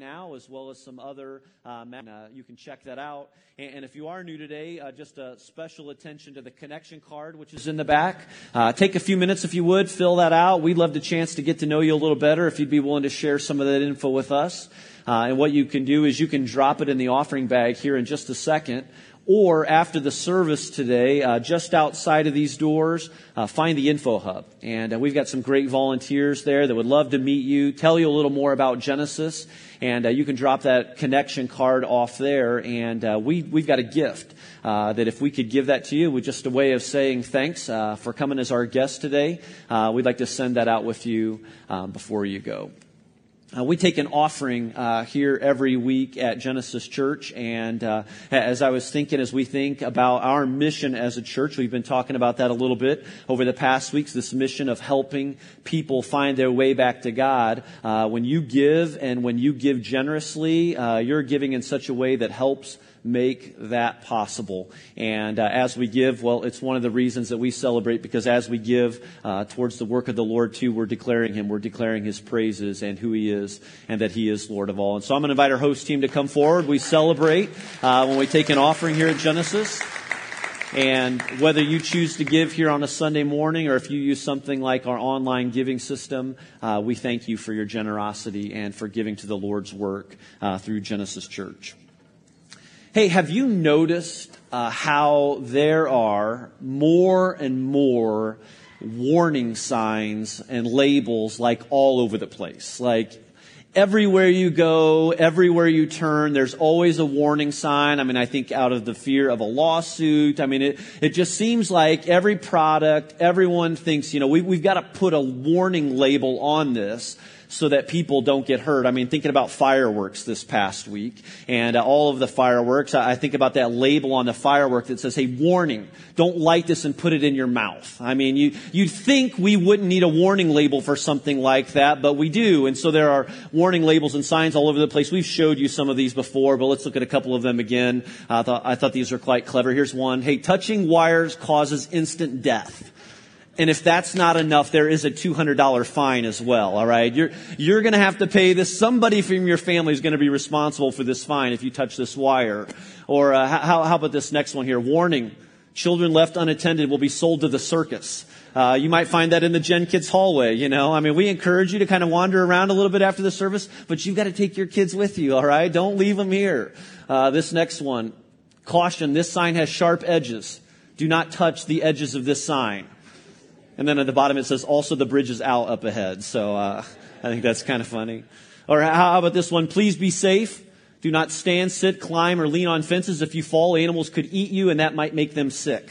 now, as well as some other. Uh, uh, you can check that out. And, and if you are new today, uh, just a special attention to the connection card, which is in the back. Uh, take a few minutes if you would, fill that out. We'd love the chance to get to know you a little better if you'd be willing to share some of that info with us. Uh, and what you can do is you can drop it in the offering bag here in just a second or after the service today, uh, just outside of these doors, uh, find the Info Hub. And uh, we've got some great volunteers there that would love to meet you, tell you a little more about Genesis, and uh, you can drop that connection card off there. And uh, we, we've got a gift uh, that if we could give that to you with just a way of saying thanks for coming as our guest today, we'd like to send that out with you um, before you go. Uh, we take an offering uh, here every week at Genesis Church, and uh, as I was thinking, as we think about our mission as a church, we've been talking about that a little bit over the past weeks. This mission of helping people find their way back to God. Uh, when you give and when you give generously, uh, you're giving in such a way that helps make that possible. And uh, as we give, well, it's one of the reasons that we celebrate because as we give uh, towards the work of the Lord too, we're declaring Him, we're declaring His praises and who He is and that He is Lord of all. And so I'm going to invite our host team to come forward. We celebrate uh, when we take an offering here at Genesis. And whether you choose to give here on a Sunday morning or if you use something like our online giving system, uh, we thank you for your generosity and for giving to the Lord's work uh, through Genesis Church. Hey, have you noticed uh, how there are more and more warning signs and labels like all over the place? Like everywhere you go, everywhere you turn, there's always a warning sign. I mean, I think out of the fear of a lawsuit. I mean, it, it just seems like every product, everyone thinks, you know, we, we've got to put a warning label on this so that people don't get hurt. I mean, thinking about fireworks this past week and uh, all of the fireworks, I, I think about that label on the firework that says, hey, warning, don't light this and put it in your mouth. I mean, you, you'd think we wouldn't need a warning label for something like that, but we do. And so there are warning labels and signs all over the place. We've showed you some of these before, but let's look at a couple of them again. I thought, I thought these were quite clever. Here's one. Hey, touching wires causes instant death. And if that's not enough, there is a $200 fine as well, alright? You're, you're gonna have to pay this. Somebody from your family is gonna be responsible for this fine if you touch this wire. Or uh, how, how about this next one here? Warning. Children left unattended will be sold to the circus. Uh, you might find that in the Gen Kids hallway, you know. I mean, we encourage you to kind of wander around a little bit after the service, but you've got to take your kids with you, alright? Don't leave them here. Uh, this next one. Caution, this sign has sharp edges. Do not touch the edges of this sign. And then at the bottom it says, also the bridge is out up ahead. So uh, I think that's kind of funny. Or how about this one? Please be safe. Do not stand, sit, climb, or lean on fences. If you fall, animals could eat you, and that might make them sick.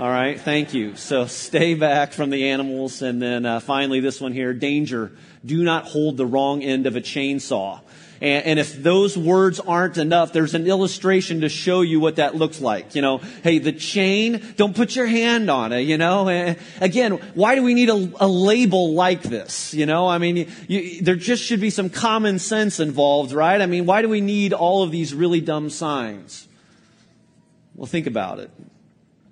All right, thank you. So stay back from the animals. And then uh, finally, this one here danger. Do not hold the wrong end of a chainsaw. And, and, if those words aren't enough, there's an illustration to show you what that looks like. You know, hey, the chain, don't put your hand on it, you know. And again, why do we need a, a label like this? You know, I mean, you, there just should be some common sense involved, right? I mean, why do we need all of these really dumb signs? Well, think about it.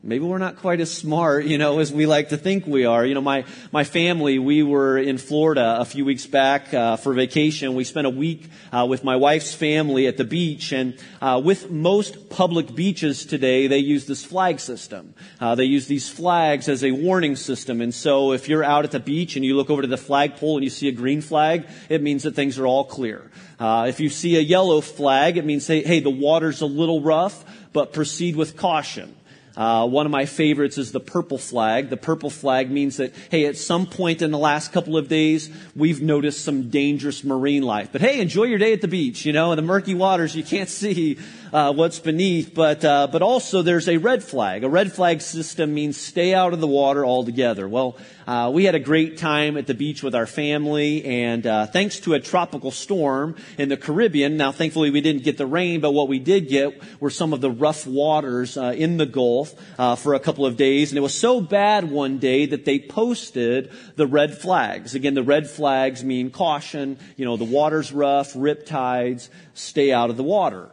Maybe we're not quite as smart, you know, as we like to think we are. You know, my, my family, we were in Florida a few weeks back uh, for vacation. We spent a week uh, with my wife's family at the beach. And uh, with most public beaches today, they use this flag system. Uh, they use these flags as a warning system. And so if you're out at the beach and you look over to the flagpole and you see a green flag, it means that things are all clear. Uh, if you see a yellow flag, it means, hey, hey, the water's a little rough, but proceed with caution. Uh, one of my favorites is the purple flag. The purple flag means that, hey, at some point in the last couple of days, we've noticed some dangerous marine life. But hey, enjoy your day at the beach, you know, in the murky waters, you can't see uh, what's beneath. But, uh, but also there's a red flag. A red flag system means stay out of the water altogether. Well, uh, we had a great time at the beach with our family, and uh, thanks to a tropical storm in the Caribbean, now thankfully we didn't get the rain, but what we did get were some of the rough waters uh, in the Gulf uh, for a couple of days, and it was so bad one day that they posted the red flags. Again, the red flags mean caution, you know, the water's rough, rip tides, stay out of the water.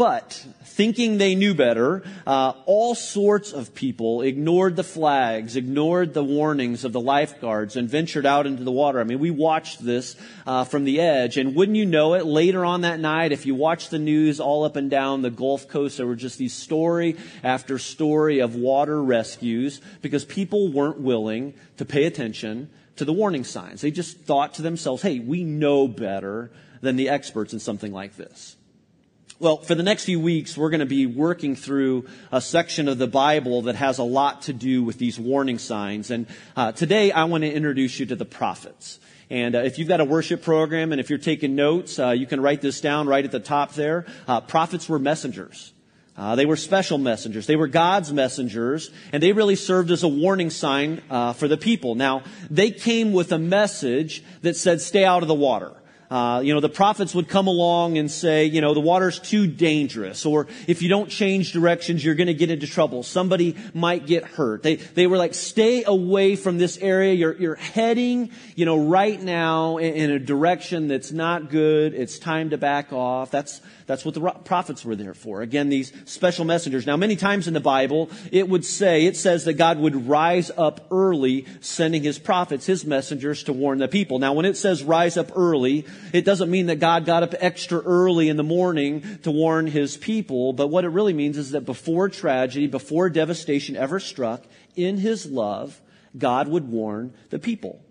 But thinking they knew better, uh, all sorts of people ignored the flags, ignored the warnings of the lifeguards, and ventured out into the water. I mean, we watched this uh, from the edge, and wouldn't you know it? Later on that night, if you watched the news all up and down the Gulf Coast, there were just these story after story of water rescues because people weren't willing to pay attention to the warning signs. They just thought to themselves, "Hey, we know better than the experts in something like this." Well, for the next few weeks, we're going to be working through a section of the Bible that has a lot to do with these warning signs. And uh, today, I want to introduce you to the prophets. And uh, if you've got a worship program and if you're taking notes, uh, you can write this down right at the top there. Uh, prophets were messengers. Uh, they were special messengers. They were God's messengers, and they really served as a warning sign uh, for the people. Now, they came with a message that said, "Stay out of the water." Uh, you know, the prophets would come along and say, you know, the water's too dangerous, or if you don't change directions, you're going to get into trouble. Somebody might get hurt. They they were like, stay away from this area. You're you're heading, you know, right now in, in a direction that's not good. It's time to back off. That's that's what the prophets were there for. Again, these special messengers. Now, many times in the Bible, it would say, it says that God would rise up early, sending his prophets, his messengers to warn the people. Now, when it says rise up early, it doesn't mean that God got up extra early in the morning to warn his people, but what it really means is that before tragedy, before devastation ever struck, in his love, God would warn the people.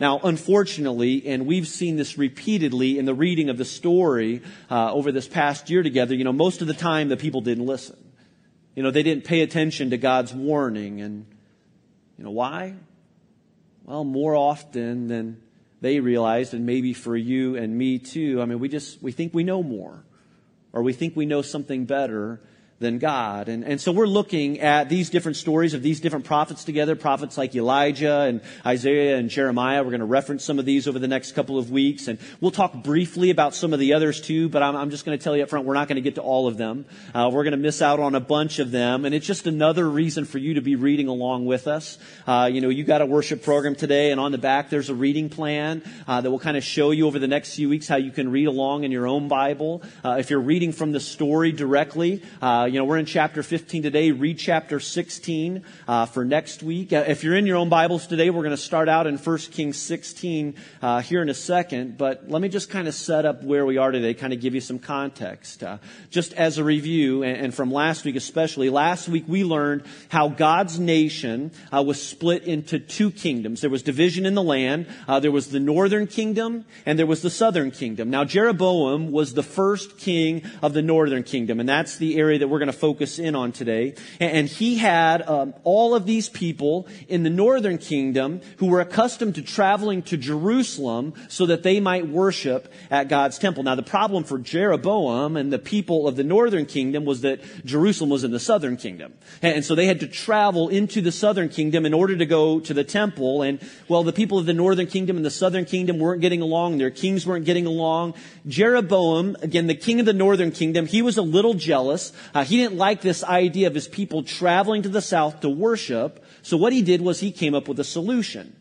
Now, unfortunately, and we've seen this repeatedly in the reading of the story uh, over this past year together, you know, most of the time the people didn't listen. You know, they didn't pay attention to God's warning. And, you know, why? Well, more often than they realized, and maybe for you and me too, I mean, we just, we think we know more. Or we think we know something better than God. And, and so we're looking at these different stories of these different prophets together, prophets like Elijah and Isaiah and Jeremiah. We're going to reference some of these over the next couple of weeks. And we'll talk briefly about some of the others too, but I'm, I'm just going to tell you up front, we're not going to get to all of them. Uh, we're going to miss out on a bunch of them. And it's just another reason for you to be reading along with us. Uh, you know, you got a worship program today and on the back there's a reading plan uh, that will kind of show you over the next few weeks how you can read along in your own Bible. Uh, if you're reading from the story directly, uh, you know, we're in chapter 15 today. Read chapter 16 uh, for next week. Uh, if you're in your own Bibles today, we're going to start out in 1 Kings 16 uh, here in a second. But let me just kind of set up where we are today, kind of give you some context. Uh, just as a review, and, and, from last week especially, last week we learned how God's nation uh, was split into two kingdoms. There was division in the land. Uh, there was the northern kingdom, and there was the southern kingdom. Now Jeroboam was the first king of the northern kingdom, and that's the area that we're going to focus focus in on today. And he had um, all of these people in the northern kingdom who were accustomed to traveling to Jerusalem so that they might worship at God's temple. Now, the problem for Jeroboam and the people of the northern kingdom was that Jerusalem was in the southern kingdom. And so they had to travel into the southern kingdom in order to go to the temple. And, well, the people of the northern kingdom and the southern kingdom weren't getting along. Their kings weren't getting along. Jeroboam, again, the king of the northern kingdom, he was a little jealous. Uh, he didn't like this idea of his people traveling to the south to worship. So what he did was he came up with a solution.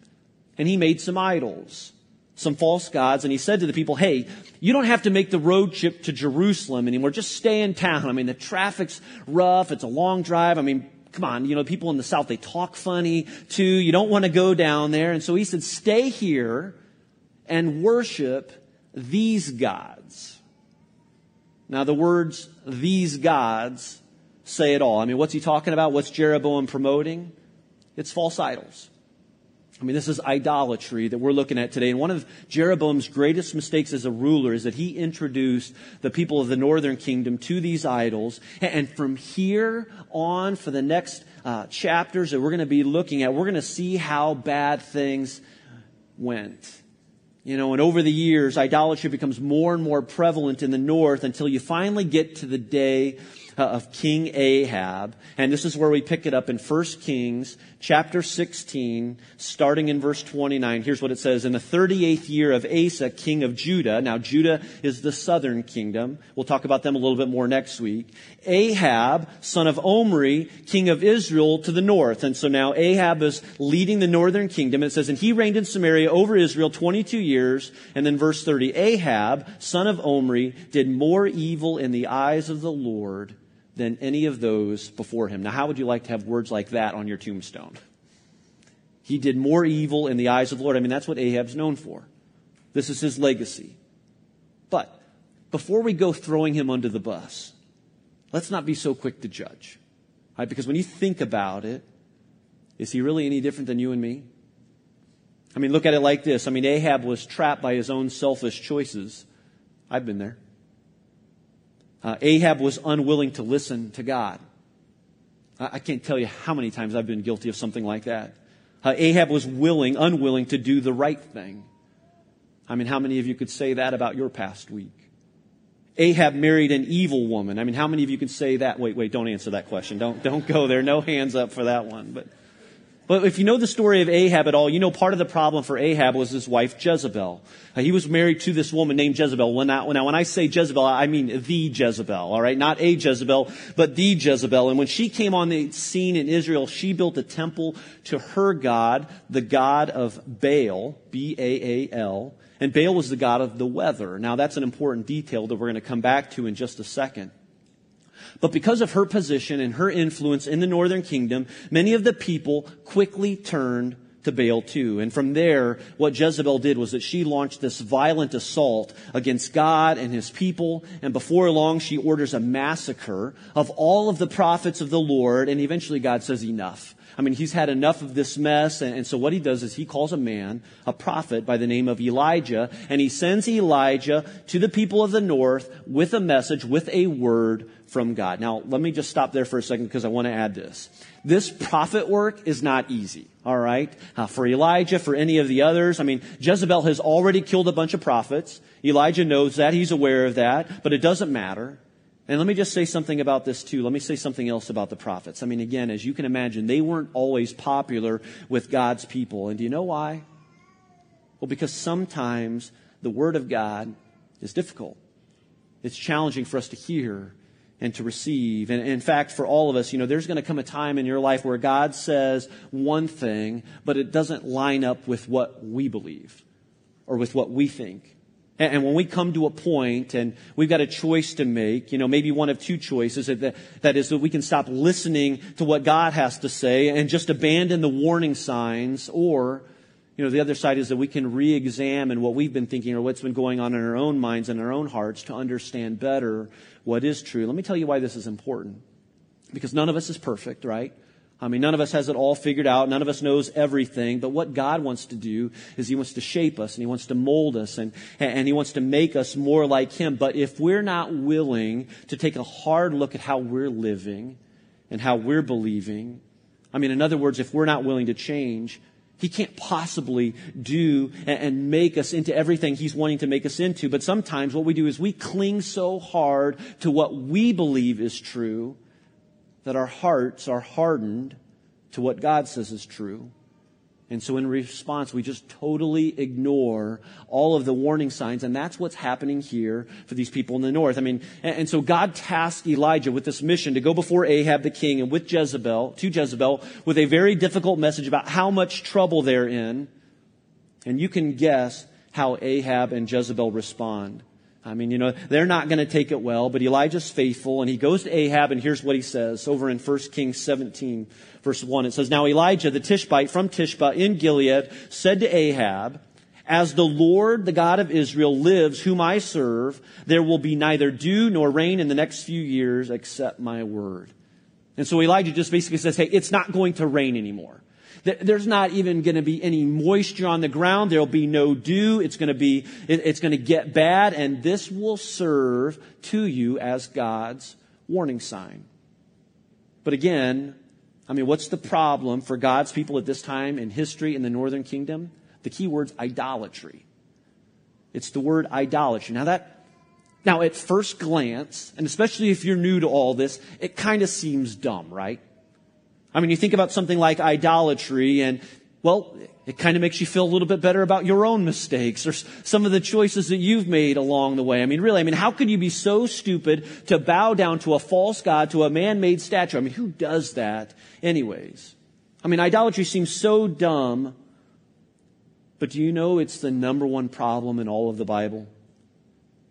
And he made some idols, some false gods, and he said to the people, hey, you don't have to make the road trip to Jerusalem anymore. Just stay in town. I mean, the traffic's rough. It's a long drive. I mean, come on, you know, people in the south, they talk funny too. You don't want to go down there. And so he said, stay here and worship these gods. Now the words, these gods, say it all. I mean, what's he talking about? What's Jeroboam promoting? It's false idols. I mean, this is idolatry that we're looking at today. And one of Jeroboam's greatest mistakes as a ruler is that he introduced the people of the northern kingdom to these idols. And from here on, for the next uh, chapters that we're going to be looking at, we're going to see how bad things went. You know, and over the years, idolatry becomes more and more prevalent in the north until you finally get to the day uh, of King Ahab. And this is where we pick it up in 1 Kings chapter 16, starting in verse 29. Here's what it says. In the 38th year of Asa, king of Judah. Now, Judah is the southern kingdom. We'll talk about them a little bit more next week. Ahab, son of Omri, king of Israel to the north. And so now Ahab is leading the northern kingdom. It says, and he reigned in Samaria over Israel 22 years. And then verse 30, Ahab, son of Omri, did more evil in the eyes of the Lord than any of those before him. Now, how would you like to have words like that on your tombstone? He did more evil in the eyes of the Lord. I mean, that's what Ahab's known for. This is his legacy. But before we go throwing him under the bus, let's not be so quick to judge. Right? Because when you think about it, is he really any different than you and me? I mean, look at it like this. I mean, Ahab was trapped by his own selfish choices. I've been there. Uh, Ahab was unwilling to listen to God. I, I, can't tell you how many times I've been guilty of something like that. Uh, Ahab was willing, unwilling to do the right thing. I mean, how many of you could say that about your past week? Ahab married an evil woman. I mean, how many of you can say that? Wait, wait, don't answer that question. Don't, don't go there. No hands up for that one. But but if you know the story of Ahab at all, you know part of the problem for Ahab was his wife Jezebel. Uh, he was married to this woman named Jezebel. When I, now, when I say Jezebel, I mean the Jezebel, alright? Not a Jezebel, but the Jezebel. And when she came on the scene in Israel, she built a temple to her God, the God of Baal, B-A-A-L. And Baal was the God of the weather. Now that's an important detail that we're going to come back to in just a second. But because of her position and her influence in the northern kingdom, many of the people quickly turned to Baal too. And from there, what Jezebel did was that she launched this violent assault against God and his people. And before long, she orders a massacre of all of the prophets of the Lord. And eventually God says, enough. I mean, he's had enough of this mess. And, and, so what he does is he calls a man, a prophet by the name of Elijah, and he sends Elijah to the people of the north with a message, with a word from God. Now, let me just stop there for a second because I want to add this. This prophet work is not easy, all right? Uh, for Elijah, for any of the others. I mean, Jezebel has already killed a bunch of prophets. Elijah knows that. He's aware of that. But it doesn't matter. And let me just say something about this too. Let me say something else about the prophets. I mean, again, as you can imagine, they weren't always popular with God's people. And do you know why? Well, because sometimes the Word of God is difficult. It's challenging for us to hear and to receive. And in fact, for all of us, you know, there's going to come a time in your life where God says one thing, but it doesn't line up with what we believe or with what we think. And when we come to a point and we've got a choice to make, you know, maybe one of two choices, that, that is that we can stop listening to what God has to say and just abandon the warning signs, or, you know, the other side is that we can re-examine what we've been thinking or what's been going on in our own minds and our own hearts to understand better what is true. Let me tell you why this is important. Because none of us is perfect, right? I mean, none of us has it all figured out. None of us knows everything. But what God wants to do is He wants to shape us and He wants to mold us and, and He wants to make us more like Him. But if we're not willing to take a hard look at how we're living and how we're believing, I mean, in other words, if we're not willing to change, he can't possibly do and make us into everything He's wanting to make us into. But sometimes what we do is we cling so hard to what we believe is true that our hearts are hardened to what God says is true. And so in response, we just totally ignore all of the warning signs. And that's what's happening here for these people in the north. I mean, and, and, so God tasked Elijah with this mission to go before Ahab the king and with Jezebel, to Jezebel, with a very difficult message about how much trouble they're in. And you can guess how Ahab and Jezebel respond. I mean, you know, they're not going to take it well, but Elijah's faithful and he goes to Ahab and here's what he says over in 1 Kings 17 verse 1. It says, Now Elijah the Tishbite from Tishbe in Gilead said to Ahab, As the Lord, the God of Israel lives, whom I serve, there will be neither dew nor rain in the next few years except my word. And so Elijah just basically says, Hey, it's not going to rain anymore. There's not even going to be any moisture on the ground. There'll be no dew. It's going to be, it's going to get bad, and this will serve to you as God's warning sign. But again, I mean, what's the problem for God's people at this time in history in the northern kingdom? The key word's idolatry. It's the word idolatry. Now that, Now, at first glance, and especially if you're new to all this, it kind of seems dumb, right? I mean, you think about something like idolatry and, well, it kind of makes you feel a little bit better about your own mistakes or some of the choices that you've made along the way. I mean, really, I mean, how could you be so stupid to bow down to a false god, to a man-made statue? I mean, who does that anyways? I mean, idolatry seems so dumb, but do you know it's the number one problem in all of the Bible?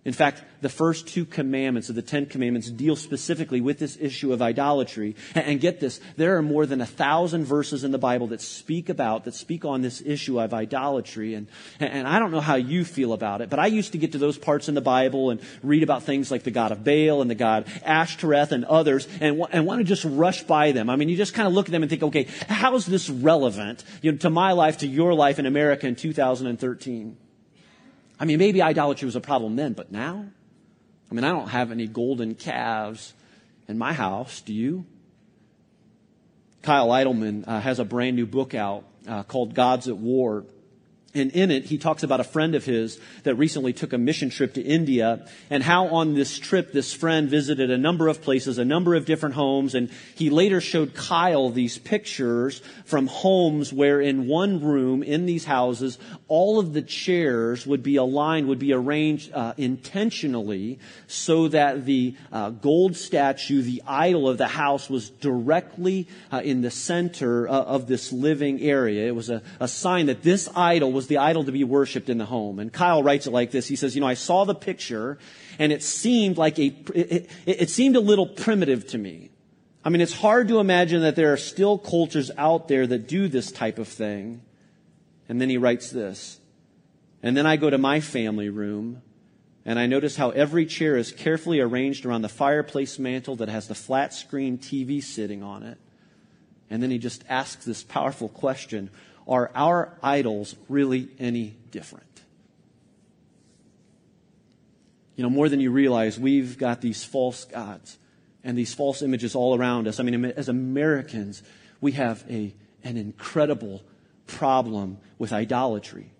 In fact, the first two commandments of the Ten Commandments deal specifically with this issue of idolatry. And get this, there are more than a thousand verses in the Bible that speak about, that speak on this issue of idolatry. And, and I don't know how you feel about it, but I used to get to those parts in the Bible and read about things like the God of Baal and the God Ashtoreth and others and, and want to just rush by them. I mean, you just kind of look at them and think, okay, how is this relevant you know, to my life, to your life in America in 2013? I mean, maybe idolatry was a problem then, but now? I mean, I don't have any golden calves in my house. Do you? Kyle Idleman uh, has a brand new book out uh, called Gods at War. And in it, he talks about a friend of his that recently took a mission trip to India and how on this trip, this friend visited a number of places, a number of different homes. And he later showed Kyle these pictures from homes where in one room in these houses, all of the chairs would be aligned, would be arranged uh, intentionally so that the uh, gold statue, the idol of the house was directly uh, in the center uh, of this living area. It was a, a sign that this idol was the idol to be worshiped in the home. And Kyle writes it like this. He says, you know, I saw the picture and it seemed like a, it, it, it seemed a little primitive to me. I mean, it's hard to imagine that there are still cultures out there that do this type of thing. And then he writes this. And then I go to my family room and I notice how every chair is carefully arranged around the fireplace mantel that has the flat screen TV sitting on it. And then he just asks this powerful question are our idols really any different? You know, more than you realize, we've got these false gods and these false images all around us. I mean, as Americans, we have a, an incredible problem with idolatry.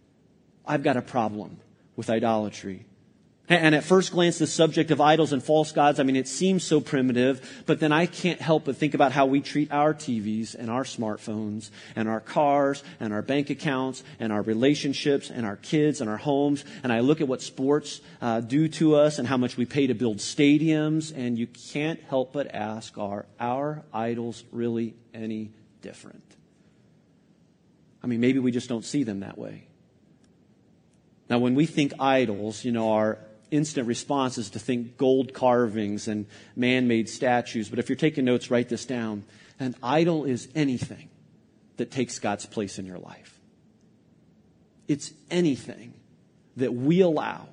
I've got a problem with idolatry. And at first glance, the subject of idols and false gods, I mean, it seems so primitive, but then I can't help but think about how we treat our TVs and our smartphones and our cars and our bank accounts and our relationships and our kids and our homes. And I look at what sports uh, do to us and how much we pay to build stadiums. And you can't help but ask, are our idols really any different? I mean, maybe we just don't see them that way. Now, when we think idols, you know, our instant response is to think gold carvings and man made statues. But if you're taking notes, write this down. An idol is anything that takes God's place in your life. It's anything that we allow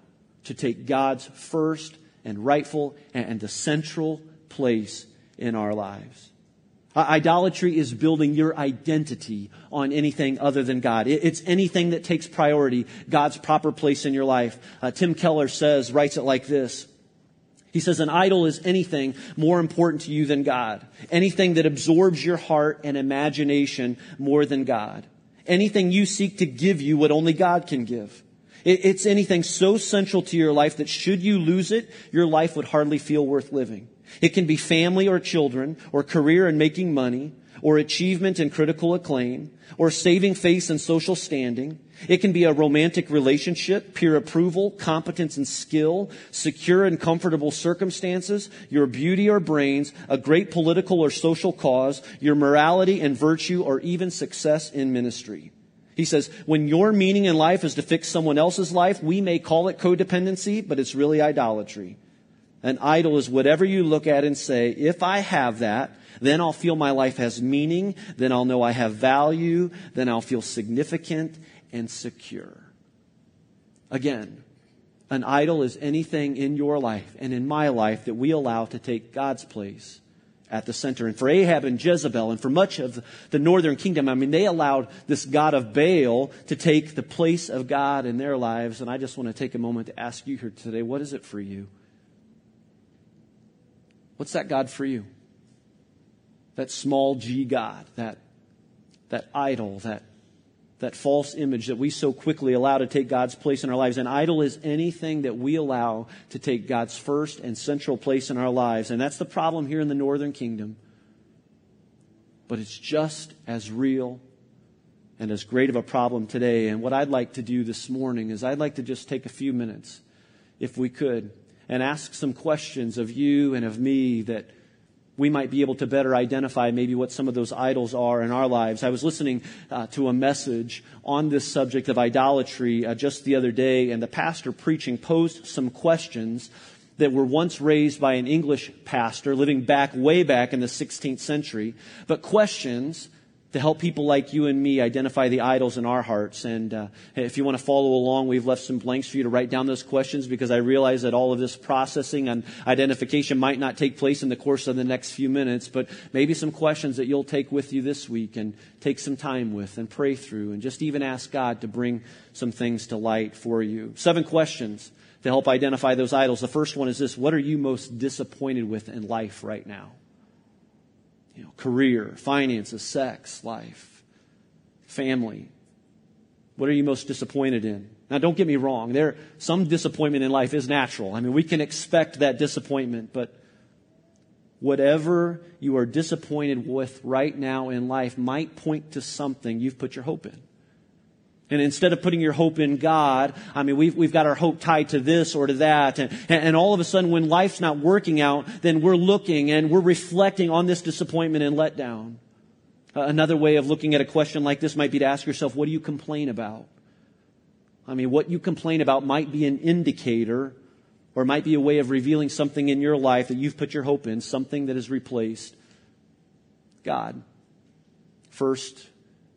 to take God's first and rightful and the central place in our lives. Idolatry is building your identity on anything other than God. It's anything that takes priority, God's proper place in your life. Uh, Tim Keller says, writes it like this. He says, an idol is anything more important to you than God. Anything that absorbs your heart and imagination more than God. Anything you seek to give you what only God can give. It's anything so central to your life that should you lose it, your life would hardly feel worth living. It can be family or children, or career and making money, or achievement and critical acclaim, or saving face and social standing. It can be a romantic relationship, peer approval, competence and skill, secure and comfortable circumstances, your beauty or brains, a great political or social cause, your morality and virtue, or even success in ministry. He says, when your meaning in life is to fix someone else's life, we may call it codependency, but it's really idolatry. An idol is whatever you look at and say, if I have that, then I'll feel my life has meaning, then I'll know I have value, then I'll feel significant and secure. Again, an idol is anything in your life and in my life that we allow to take God's place at the center. And for Ahab and Jezebel and for much of the northern kingdom, I mean, they allowed this God of Baal to take the place of God in their lives. And I just want to take a moment to ask you here today, what is it for you? What's that God for you? That small g God, that, that idol, that, that false image that we so quickly allow to take God's place in our lives. An idol is anything that we allow to take God's first and central place in our lives. And that's the problem here in the northern kingdom. But it's just as real and as great of a problem today. And what I'd like to do this morning is I'd like to just take a few minutes, if we could, and ask some questions of you and of me that we might be able to better identify maybe what some of those idols are in our lives. I was listening uh, to a message on this subject of idolatry uh, just the other day, and the pastor preaching posed some questions that were once raised by an English pastor living back way back in the 16th century, but questions to help people like you and me identify the idols in our hearts. And uh, if you want to follow along, we've left some blanks for you to write down those questions because I realize that all of this processing and identification might not take place in the course of the next few minutes, but maybe some questions that you'll take with you this week and take some time with and pray through and just even ask God to bring some things to light for you. Seven questions to help identify those idols. The first one is this What are you most disappointed with in life right now? You know, career, finances, sex, life, family. What are you most disappointed in? Now, don't get me wrong. There, some disappointment in life is natural. I mean, we can expect that disappointment, but whatever you are disappointed with right now in life might point to something you've put your hope in. And instead of putting your hope in God, I mean, we've, we've got our hope tied to this or to that. And, and all of a sudden, when life's not working out, then we're looking and we're reflecting on this disappointment and letdown. Uh, another way of looking at a question like this might be to ask yourself, what do you complain about? I mean, what you complain about might be an indicator or might be a way of revealing something in your life that you've put your hope in, something that has replaced God. First,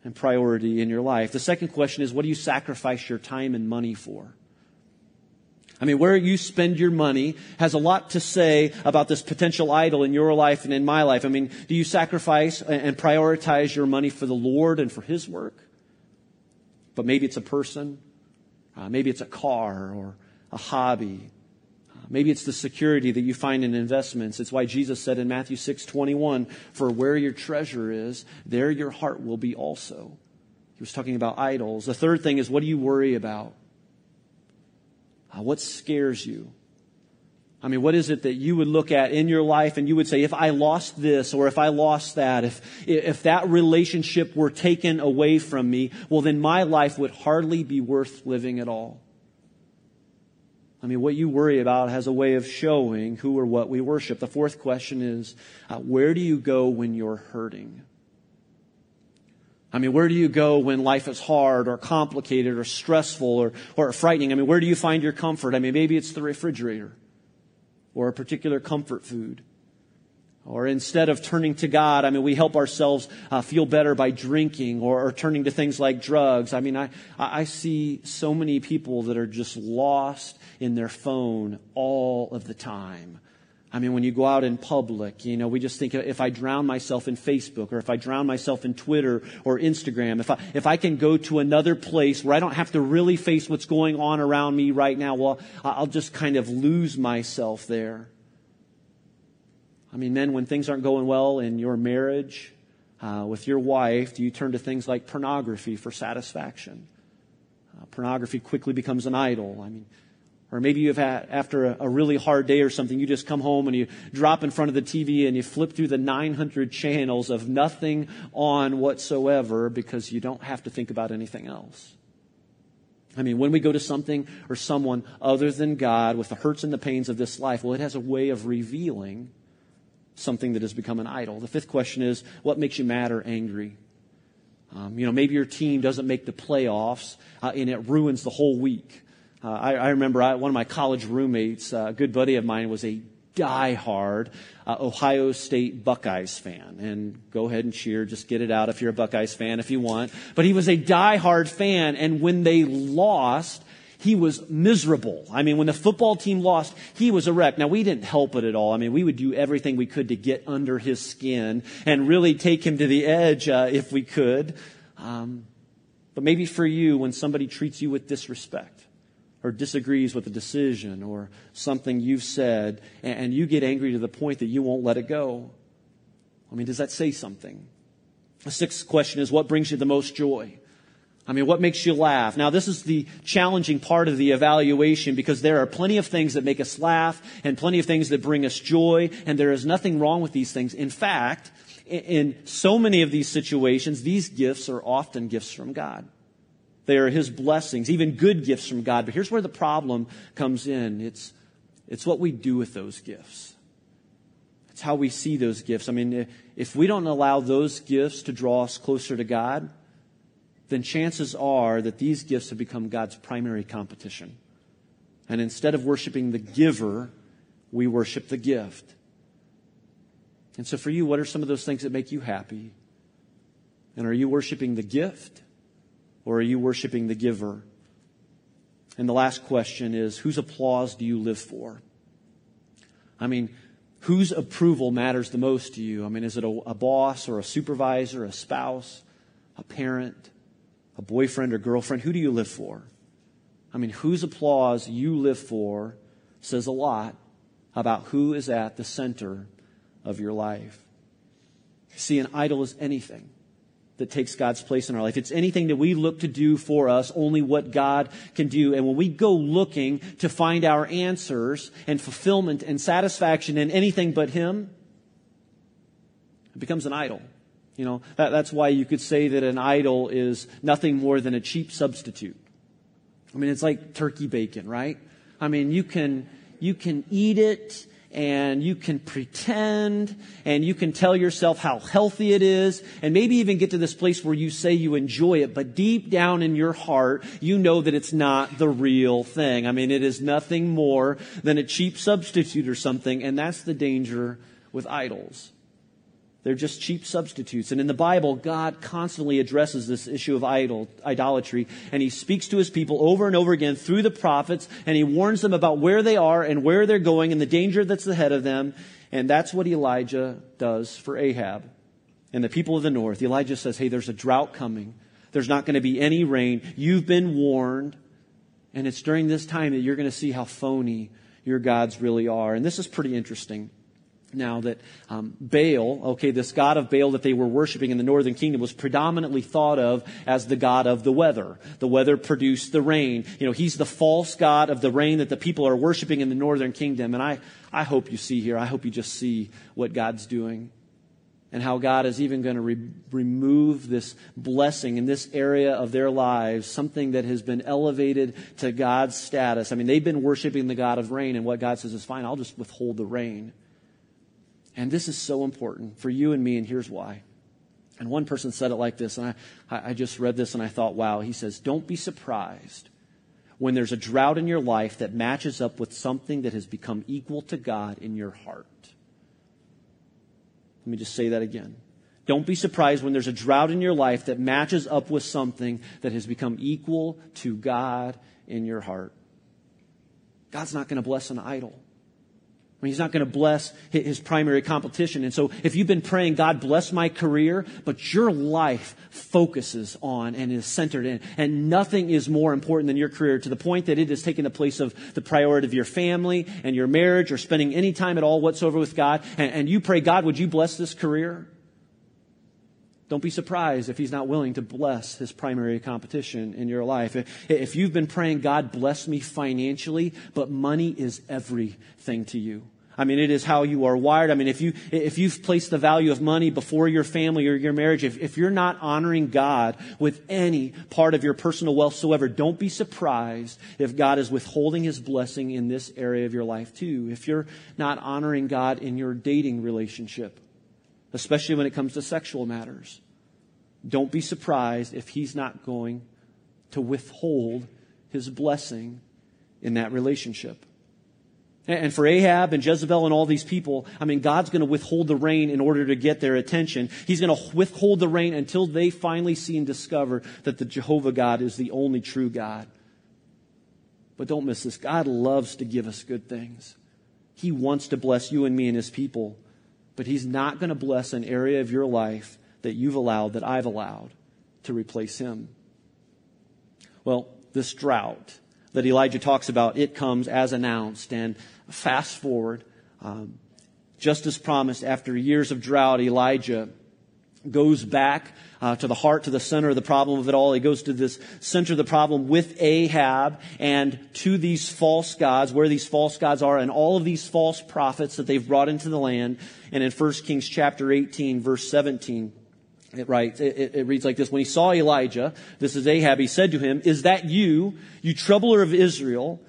and priority in your life. The second question is, what do you sacrifice your time and money for? I mean, where you spend your money has a lot to say about this potential idol in your life and in my life. I mean, do you sacrifice and prioritize your money for the Lord and for His work? But maybe it's a person, uh, maybe it's a car or a hobby Maybe it's the security that you find in investments. It's why Jesus said in Matthew 6 21, For where your treasure is, there your heart will be also. He was talking about idols. The third thing is, what do you worry about? Uh, what scares you? I mean, what is it that you would look at in your life and you would say, if I lost this or if I lost that, if, if that relationship were taken away from me, well, then my life would hardly be worth living at all. I mean, what you worry about has a way of showing who or what we worship. The fourth question is uh, where do you go when you're hurting? I mean, where do you go when life is hard or complicated or stressful or, or frightening? I mean, where do you find your comfort? I mean, maybe it's the refrigerator or a particular comfort food. Or instead of turning to God, I mean, we help ourselves uh, feel better by drinking or, or, turning to things like drugs. I mean, I, I see so many people that are just lost in their phone all of the time. I mean, when you go out in public, you know, we just think if I drown myself in Facebook or if I drown myself in Twitter or Instagram, if I, if I can go to another place where I don't have to really face what's going on around me right now, well, I'll just kind of lose myself there. I mean, men, when things aren't going well in your marriage, uh, with your wife, do you turn to things like pornography for satisfaction? Uh, pornography quickly becomes an idol. I mean, or maybe you've had, after a, a, really hard day or something, you just come home and you drop in front of the TV and you flip through the 900 channels of nothing on whatsoever because you don't have to think about anything else. I mean, when we go to something or someone other than God with the hurts and the pains of this life, well, it has a way of revealing something that has become an idol. The fifth question is what makes you mad or angry? Um, you know, maybe your team doesn't make the playoffs uh, and it ruins the whole week. Uh, I, I, remember I, one of my college roommates, uh, a good buddy of mine, was a die-hard uh, Ohio State Buckeyes fan. And go ahead and cheer. Just get it out if you're a Buckeyes fan if you want. But he was a die-hard fan. And when they lost, he was miserable. I mean, when the football team lost, he was a wreck. Now, we didn't help it at all. I mean, we would do everything we could to get under his skin and really take him to the edge uh, if we could. Um, but maybe for you, when somebody treats you with disrespect or disagrees with a decision or something you've said, and, and you get angry to the point that you won't let it go, I mean, does that say something? The sixth question is what brings you the most joy? I mean, what makes you laugh? Now, this is the challenging part of the evaluation because there are plenty of things that make us laugh and plenty of things that bring us joy, and there is nothing wrong with these things. In fact, in so many of these situations, these gifts are often gifts from God. They are His blessings, even good gifts from God. But here's where the problem comes in. It's, it's what we do with those gifts. It's how we see those gifts. I mean, if we don't allow those gifts to draw us closer to God, then chances are that these gifts have become God's primary competition. And instead of worshiping the giver, we worship the gift. And so for you, what are some of those things that make you happy? And are you worshiping the gift or are you worshiping the giver? And the last question is whose applause do you live for? I mean, whose approval matters the most to you? I mean, is it a, a boss or a supervisor, a spouse, a parent? A boyfriend or girlfriend? Who do you live for? I mean, whose applause you live for says a lot about who is at the center of your life. See, an idol is anything that takes God's place in our life. It's anything that we look to do for us, only what God can do. And when we go looking to find our answers and fulfillment and satisfaction in anything but Him, it becomes an idol. You know, that, that's why you could say that an idol is nothing more than a cheap substitute. I mean, it's like turkey bacon, right? I mean, you can, you can eat it and you can pretend and you can tell yourself how healthy it is and maybe even get to this place where you say you enjoy it, but deep down in your heart, you know that it's not the real thing. I mean, it is nothing more than a cheap substitute or something, and that's the danger with idols. They're just cheap substitutes. And in the Bible, God constantly addresses this issue of idol, idolatry, and He speaks to His people over and over again through the prophets, and He warns them about where they are and where they're going and the danger that's ahead of them. And that's what Elijah does for Ahab and the people of the north. Elijah says, Hey, there's a drought coming. There's not going to be any rain. You've been warned. And it's during this time that you're going to see how phony your gods really are. And this is pretty interesting now that um, Baal, okay, this god of Baal that they were worshiping in the northern kingdom was predominantly thought of as the god of the weather. The weather produced the rain. You know, he's the false god of the rain that the people are worshiping in the northern kingdom. And I, I hope you see here, I hope you just see what God's doing and how God is even going to re- remove this blessing in this area of their lives, something that has been elevated to God's status. I mean, they've been worshiping the God of rain, and what God says is, fine, I'll just withhold the rain. And this is so important for you and me, and here's why. And one person said it like this, and I, I just read this and I thought, wow. He says, Don't be surprised when there's a drought in your life that matches up with something that has become equal to God in your heart. Let me just say that again. Don't be surprised when there's a drought in your life that matches up with something that has become equal to God in your heart. God's not going to bless an idol. I mean, he's not going to bless his primary competition. And so if you've been praying, God bless my career, but your life focuses on and is centered in, and nothing is more important than your career to the point that it is taking the place of the priority of your family and your marriage or spending any time at all whatsoever with God. And, and you pray, God, would you bless this career? Don't be surprised if he's not willing to bless his primary competition in your life. If you've been praying, God bless me financially, but money is everything to you. I mean, it is how you are wired. I mean, if you, if you've placed the value of money before your family or your marriage, if, if you're not honoring God with any part of your personal wealth whatsoever, don't be surprised if God is withholding his blessing in this area of your life too. If you're not honoring God in your dating relationship, especially when it comes to sexual matters. Don't be surprised if he's not going to withhold his blessing in that relationship. And for Ahab and Jezebel and all these people, I mean, God's going to withhold the rain in order to get their attention. He's going to withhold the rain until they finally see and discover that the Jehovah God is the only true God. But don't miss this. God loves to give us good things. He wants to bless you and me and his people but He's not going to bless an area of your life that you've allowed, that I've allowed to replace Him. Well, this drought that Elijah talks about, it comes as announced. And fast forward, um, just as promised, after years of drought, Elijah goes back uh, to the heart, to the center of the problem of it all. He goes to this center of the problem with Ahab and to these false gods, where these false gods are, and all of these false prophets that they've brought into the land. And in 1 Kings chapter 18, verse 17, it writes, it, it, reads like this. When he saw Elijah, this is Ahab, he said to him, Is that you, you troubler of Israel?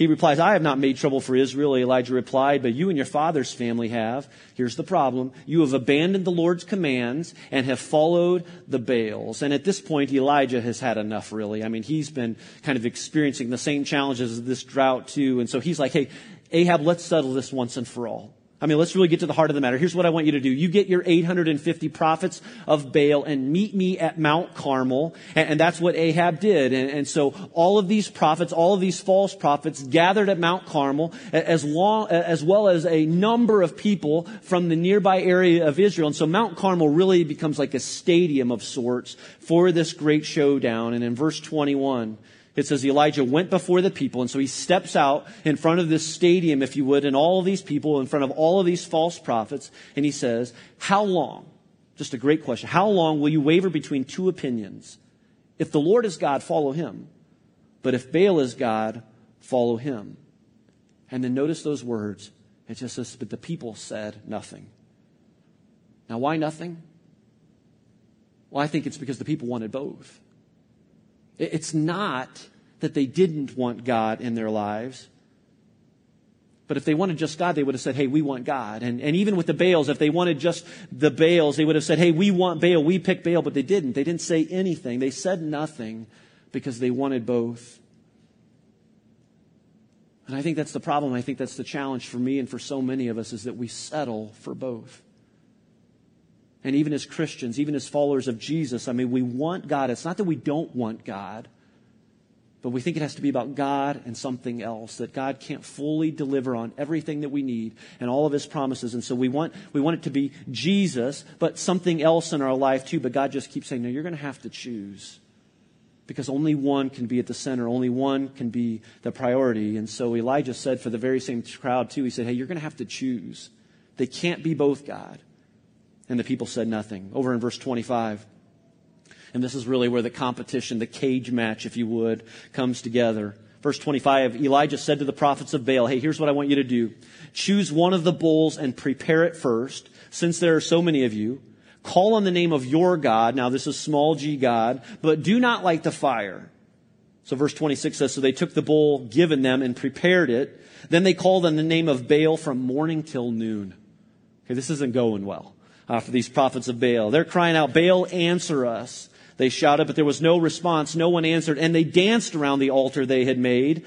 He replies, I have not made trouble for Israel. Elijah replied, but you and your father's family have. Here's the problem. You have abandoned the Lord's commands and have followed the Baals. And at this point, Elijah has had enough, really. I mean, he's been kind of experiencing the same challenges of this drought, too. And so he's like, hey, Ahab, let's settle this once and for all. I mean, let's really get to the heart of the matter. Here's what I want you to do. You get your 850 prophets of Baal and meet me at Mount Carmel. And, and that's what Ahab did. And, and, so all of these prophets, all of these false prophets gathered at Mount Carmel as long, as well as a number of people from the nearby area of Israel. And so Mount Carmel really becomes like a stadium of sorts for this great showdown. And in verse 21, it says Elijah went before the people, and so he steps out in front of this stadium, if you would, and all of these people, in front of all of these false prophets, and he says, How long? Just a great question. How long will you waver between two opinions? If the Lord is God, follow him. But if Baal is God, follow him. And then notice those words. It just says, But the people said nothing. Now, why nothing? Well, I think it's because the people wanted both. It's not that they didn't want God in their lives. But if they wanted just God, they would have said, hey, we want God. And, and even with the Baals, if they wanted just the Baals, they would have said, hey, we want Baal, we pick Baal. But they didn't. They didn't say anything. They said nothing because they wanted both. And I think that's the problem. I think that's the challenge for me and for so many of us is that we settle for both. And even as Christians, even as followers of Jesus, I mean, we want God. It's not that we don't want God, but we think it has to be about God and something else, that God can't fully deliver on everything that we need and all of his promises. And so we want, we want it to be Jesus, but something else in our life too. But God just keeps saying, no, you're going to have to choose. Because only one can be at the center, only one can be the priority. And so Elijah said for the very same crowd too, he said, hey, you're going to have to choose. They can't be both God. And the people said nothing. Over in verse 25. And this is really where the competition, the cage match, if you would, comes together. Verse 25, Elijah said to the prophets of Baal, Hey, here's what I want you to do. Choose one of the bulls and prepare it first, since there are so many of you. Call on the name of your God. Now, this is small g God, but do not light the fire. So verse 26 says, So they took the bull given them and prepared it. Then they called on the name of Baal from morning till noon. Okay, this isn't going well uh, for these prophets of Baal. They're crying out, Baal, answer us. They shouted, but there was no response. No one answered. And they danced around the altar they had made.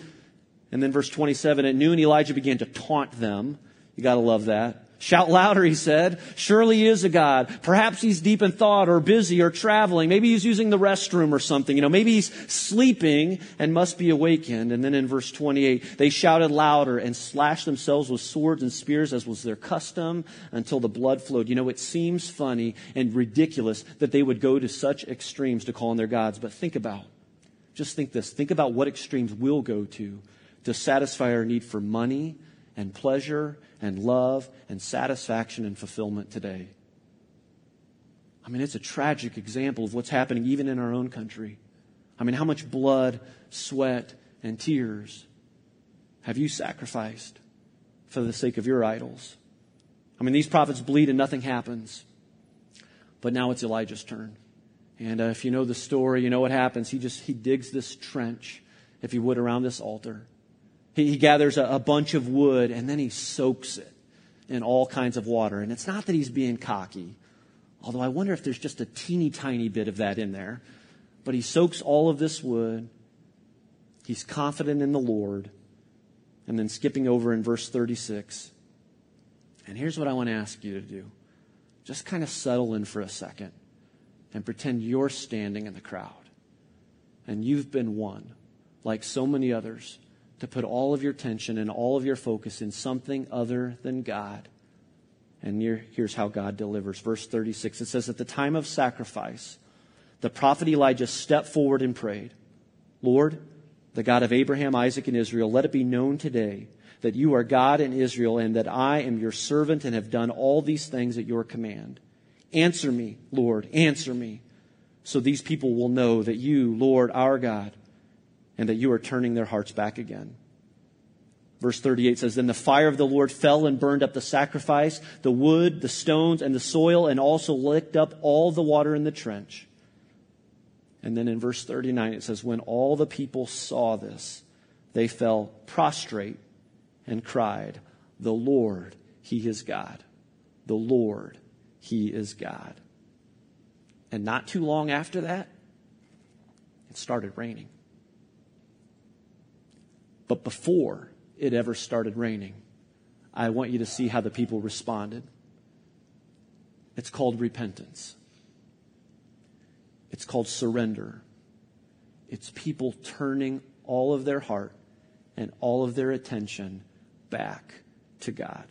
And then verse 27, at noon, Elijah began to taunt them. You gotta love that. Shout louder, he said. Surely he is a God. Perhaps he's deep in thought or busy or traveling. Maybe he's using the restroom or something. You know, maybe he's sleeping and must be awakened. And then in verse 28, they shouted louder and slashed themselves with swords and spears as was their custom until the blood flowed. You know, it seems funny and ridiculous that they would go to such extremes to call on their gods. But think about, just think this. Think about what extremes we'll go to to satisfy our need for money and pleasure and love and satisfaction and fulfillment today. I mean, it's a tragic example of what's happening even in our own country. I mean, how much blood, sweat, and tears have you sacrificed for the sake of your idols? I mean, these prophets bleed and nothing happens. But now it's Elijah's turn. And uh, if you know the story, you know what happens. He just, he digs this trench, if you would, around this altar. He, he gathers a, a bunch of wood and then he soaks it in all kinds of water. And it's not that he's being cocky, although I wonder if there's just a teeny tiny bit of that in there. But he soaks all of this wood. He's confident in the Lord. And then skipping over in verse 36. And here's what I want to ask you to do just kind of settle in for a second and pretend you're standing in the crowd. And you've been one, like so many others, to put all of your attention and all of your focus in something other than God. And here's how God delivers. Verse 36 it says, At the time of sacrifice, the prophet Elijah stepped forward and prayed, Lord, the God of Abraham, Isaac, and Israel, let it be known today that you are God in Israel and that I am your servant and have done all these things at your command. Answer me, Lord, answer me. So these people will know that you, Lord, our God, and that you are turning their hearts back again. Verse 38 says, Then the fire of the Lord fell and burned up the sacrifice, the wood, the stones, and the soil, and also licked up all the water in the trench. And then in verse 39 it says, When all the people saw this, they fell prostrate and cried, The Lord, He is God. The Lord, He is God. And not too long after that, it started raining. But before it ever started raining. I want you to see how the people responded. It's called repentance. It's called surrender. It's people turning all of their heart and all of their attention back to God.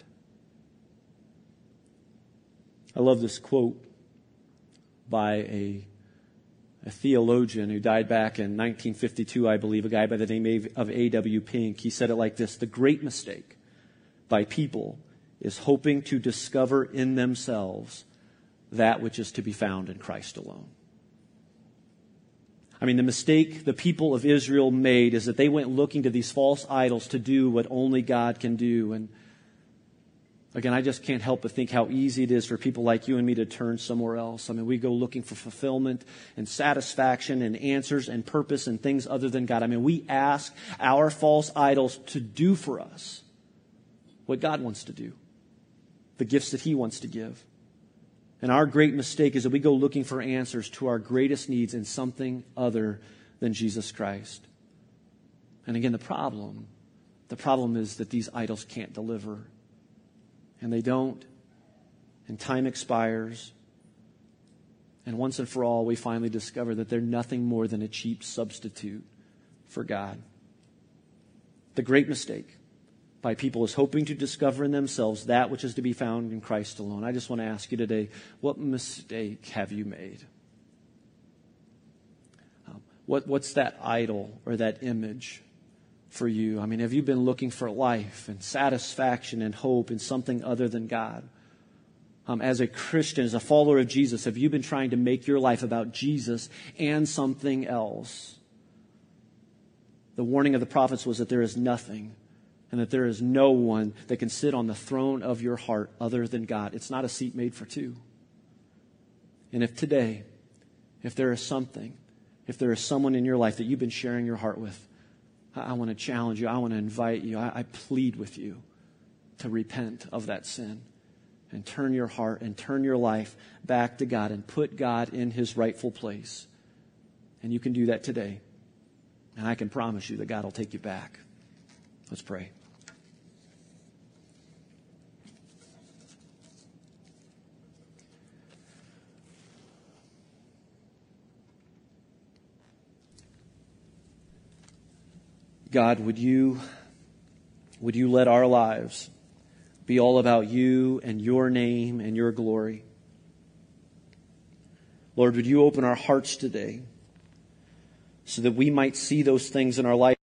I love this quote by a a theologian who died back in 1952, I believe, a guy by the name of A.W. Pink. He said it like this The great mistake by people is hoping to discover in themselves that which is to be found in Christ alone. I mean, the mistake the people of Israel made is that they went looking to these false idols to do what only God can do. And Again, I just can't help but think how easy it is for people like you and me to turn somewhere else. I mean, we go looking for fulfillment and satisfaction and answers and purpose and things other than God. I mean, we ask our false idols to do for us what God wants to do, the gifts that He wants to give. And our great mistake is that we go looking for answers to our greatest needs in something other than Jesus Christ. And again, the problem, the problem is that these idols can't deliver and they don't, and time expires. And once and for all, we finally discover that they're nothing more than a cheap substitute for God. The great mistake by people is hoping to discover in themselves that which is to be found in Christ alone. I just want to ask you today what mistake have you made? Um, what, what's that idol or that image for you? I mean, have you been looking for life and satisfaction and hope in something other than God? Um, as a Christian, as a follower of Jesus, have you been trying to make your life about Jesus and something else? The warning of the prophets was that there is nothing and that there is no one that can sit on the throne of your heart other than God. It's not a seat made for two. And if today, if there is something, if there is someone in your life that you've been sharing your heart with, I, want to challenge you. I want to invite you. I, I plead with you to repent of that sin and turn your heart and turn your life back to God and put God in his rightful place. And you can do that today. And I can promise you that God will take you back. Let's pray. God, would you, would you let our lives be all about you and your name and your glory? Lord, would you open our hearts today so that we might see those things in our life?